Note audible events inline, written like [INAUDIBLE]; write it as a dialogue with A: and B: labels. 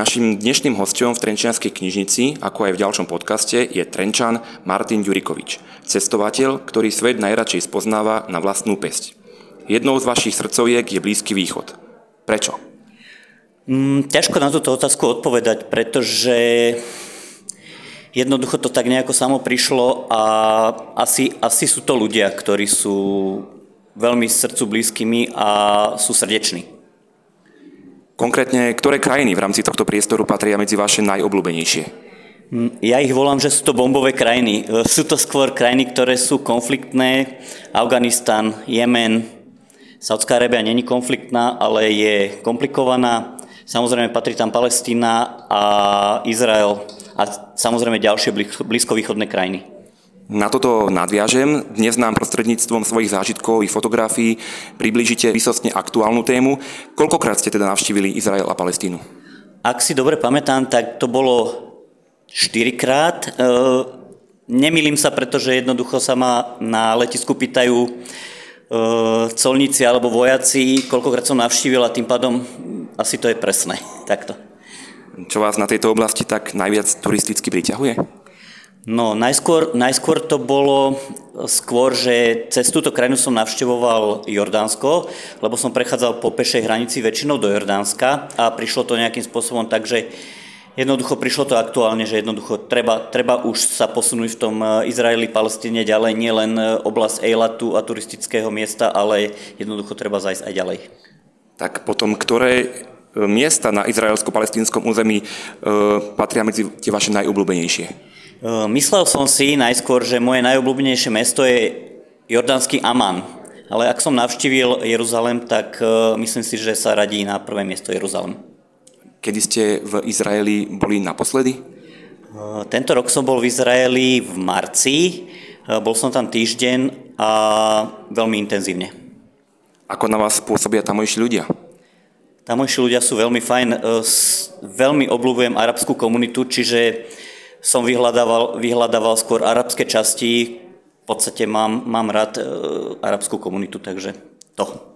A: Našim dnešným hostom v Trenčianskej knižnici, ako aj v ďalšom podcaste, je Trenčan Martin Ďurikovič, cestovateľ, ktorý svet najradšej spoznáva na vlastnú pesť. Jednou z vašich srdcoviek je Blízky východ. Prečo?
B: Mm, ťažko na túto otázku odpovedať, pretože jednoducho to tak nejako samo prišlo a asi, asi sú to ľudia, ktorí sú veľmi srdcu blízkymi a sú srdeční.
A: Konkrétne, ktoré krajiny v rámci tohto priestoru patria medzi vaše najobľúbenejšie?
B: Hm, ja ich volám, že sú to bombové krajiny. E, sú to skôr krajiny, ktoré sú konfliktné. Afganistan, Jemen, Saudská Arábia není konfliktná, ale je komplikovaná. Samozrejme patrí tam Palestína a Izrael a samozrejme ďalšie blízkovýchodné krajiny.
A: Na toto nadviažem. Dnes nám prostredníctvom svojich zážitkov i fotografií približíte vysostne aktuálnu tému. Koľkokrát ste teda navštívili Izrael a Palestínu?
B: Ak si dobre pamätám, tak to bolo 4 krát. E, nemýlim sa, pretože jednoducho sa ma na letisku pýtajú e, colníci alebo vojaci, koľkokrát som navštívil a tým pádom asi to je presné. [LAUGHS] Takto.
A: Čo vás na tejto oblasti tak najviac turisticky priťahuje?
B: No, najskôr, najskôr to bolo skôr, že cez túto krajinu som navštevoval Jordánsko, lebo som prechádzal po pešej hranici väčšinou do Jordánska a prišlo to nejakým spôsobom tak, že jednoducho prišlo to aktuálne, že jednoducho treba, treba už sa posunúť v tom eh, Izraeli, Palestíne ďalej, nielen eh, oblasť Eilatu a turistického miesta, ale jednoducho treba zajsť aj ďalej.
A: Tak potom, ktoré eh, miesta na izraelsko-palestínskom území e, patria medzi tie vaše najobľúbenejšie?
B: Ehm, myslel som si najskôr, že moje najobľúbenejšie mesto je jordánsky Amman. Ale ak som navštívil Jeruzalem, tak ehm, myslím si, že sa radí na prvé miesto Jeruzalem.
A: Kedy ste v Izraeli boli naposledy?
B: Ehm, tento rok som bol v Izraeli v marci. Bol som tam týždeň a veľmi intenzívne.
A: Ako na vás pôsobia tamojší ľudia?
B: Tamojší ľudia sú veľmi fajn. Veľmi obľúbujem arabskú komunitu, čiže som vyhľadával, vyhľadával skôr arabské časti. V podstate mám, mám rád e, arabskú komunitu, takže to.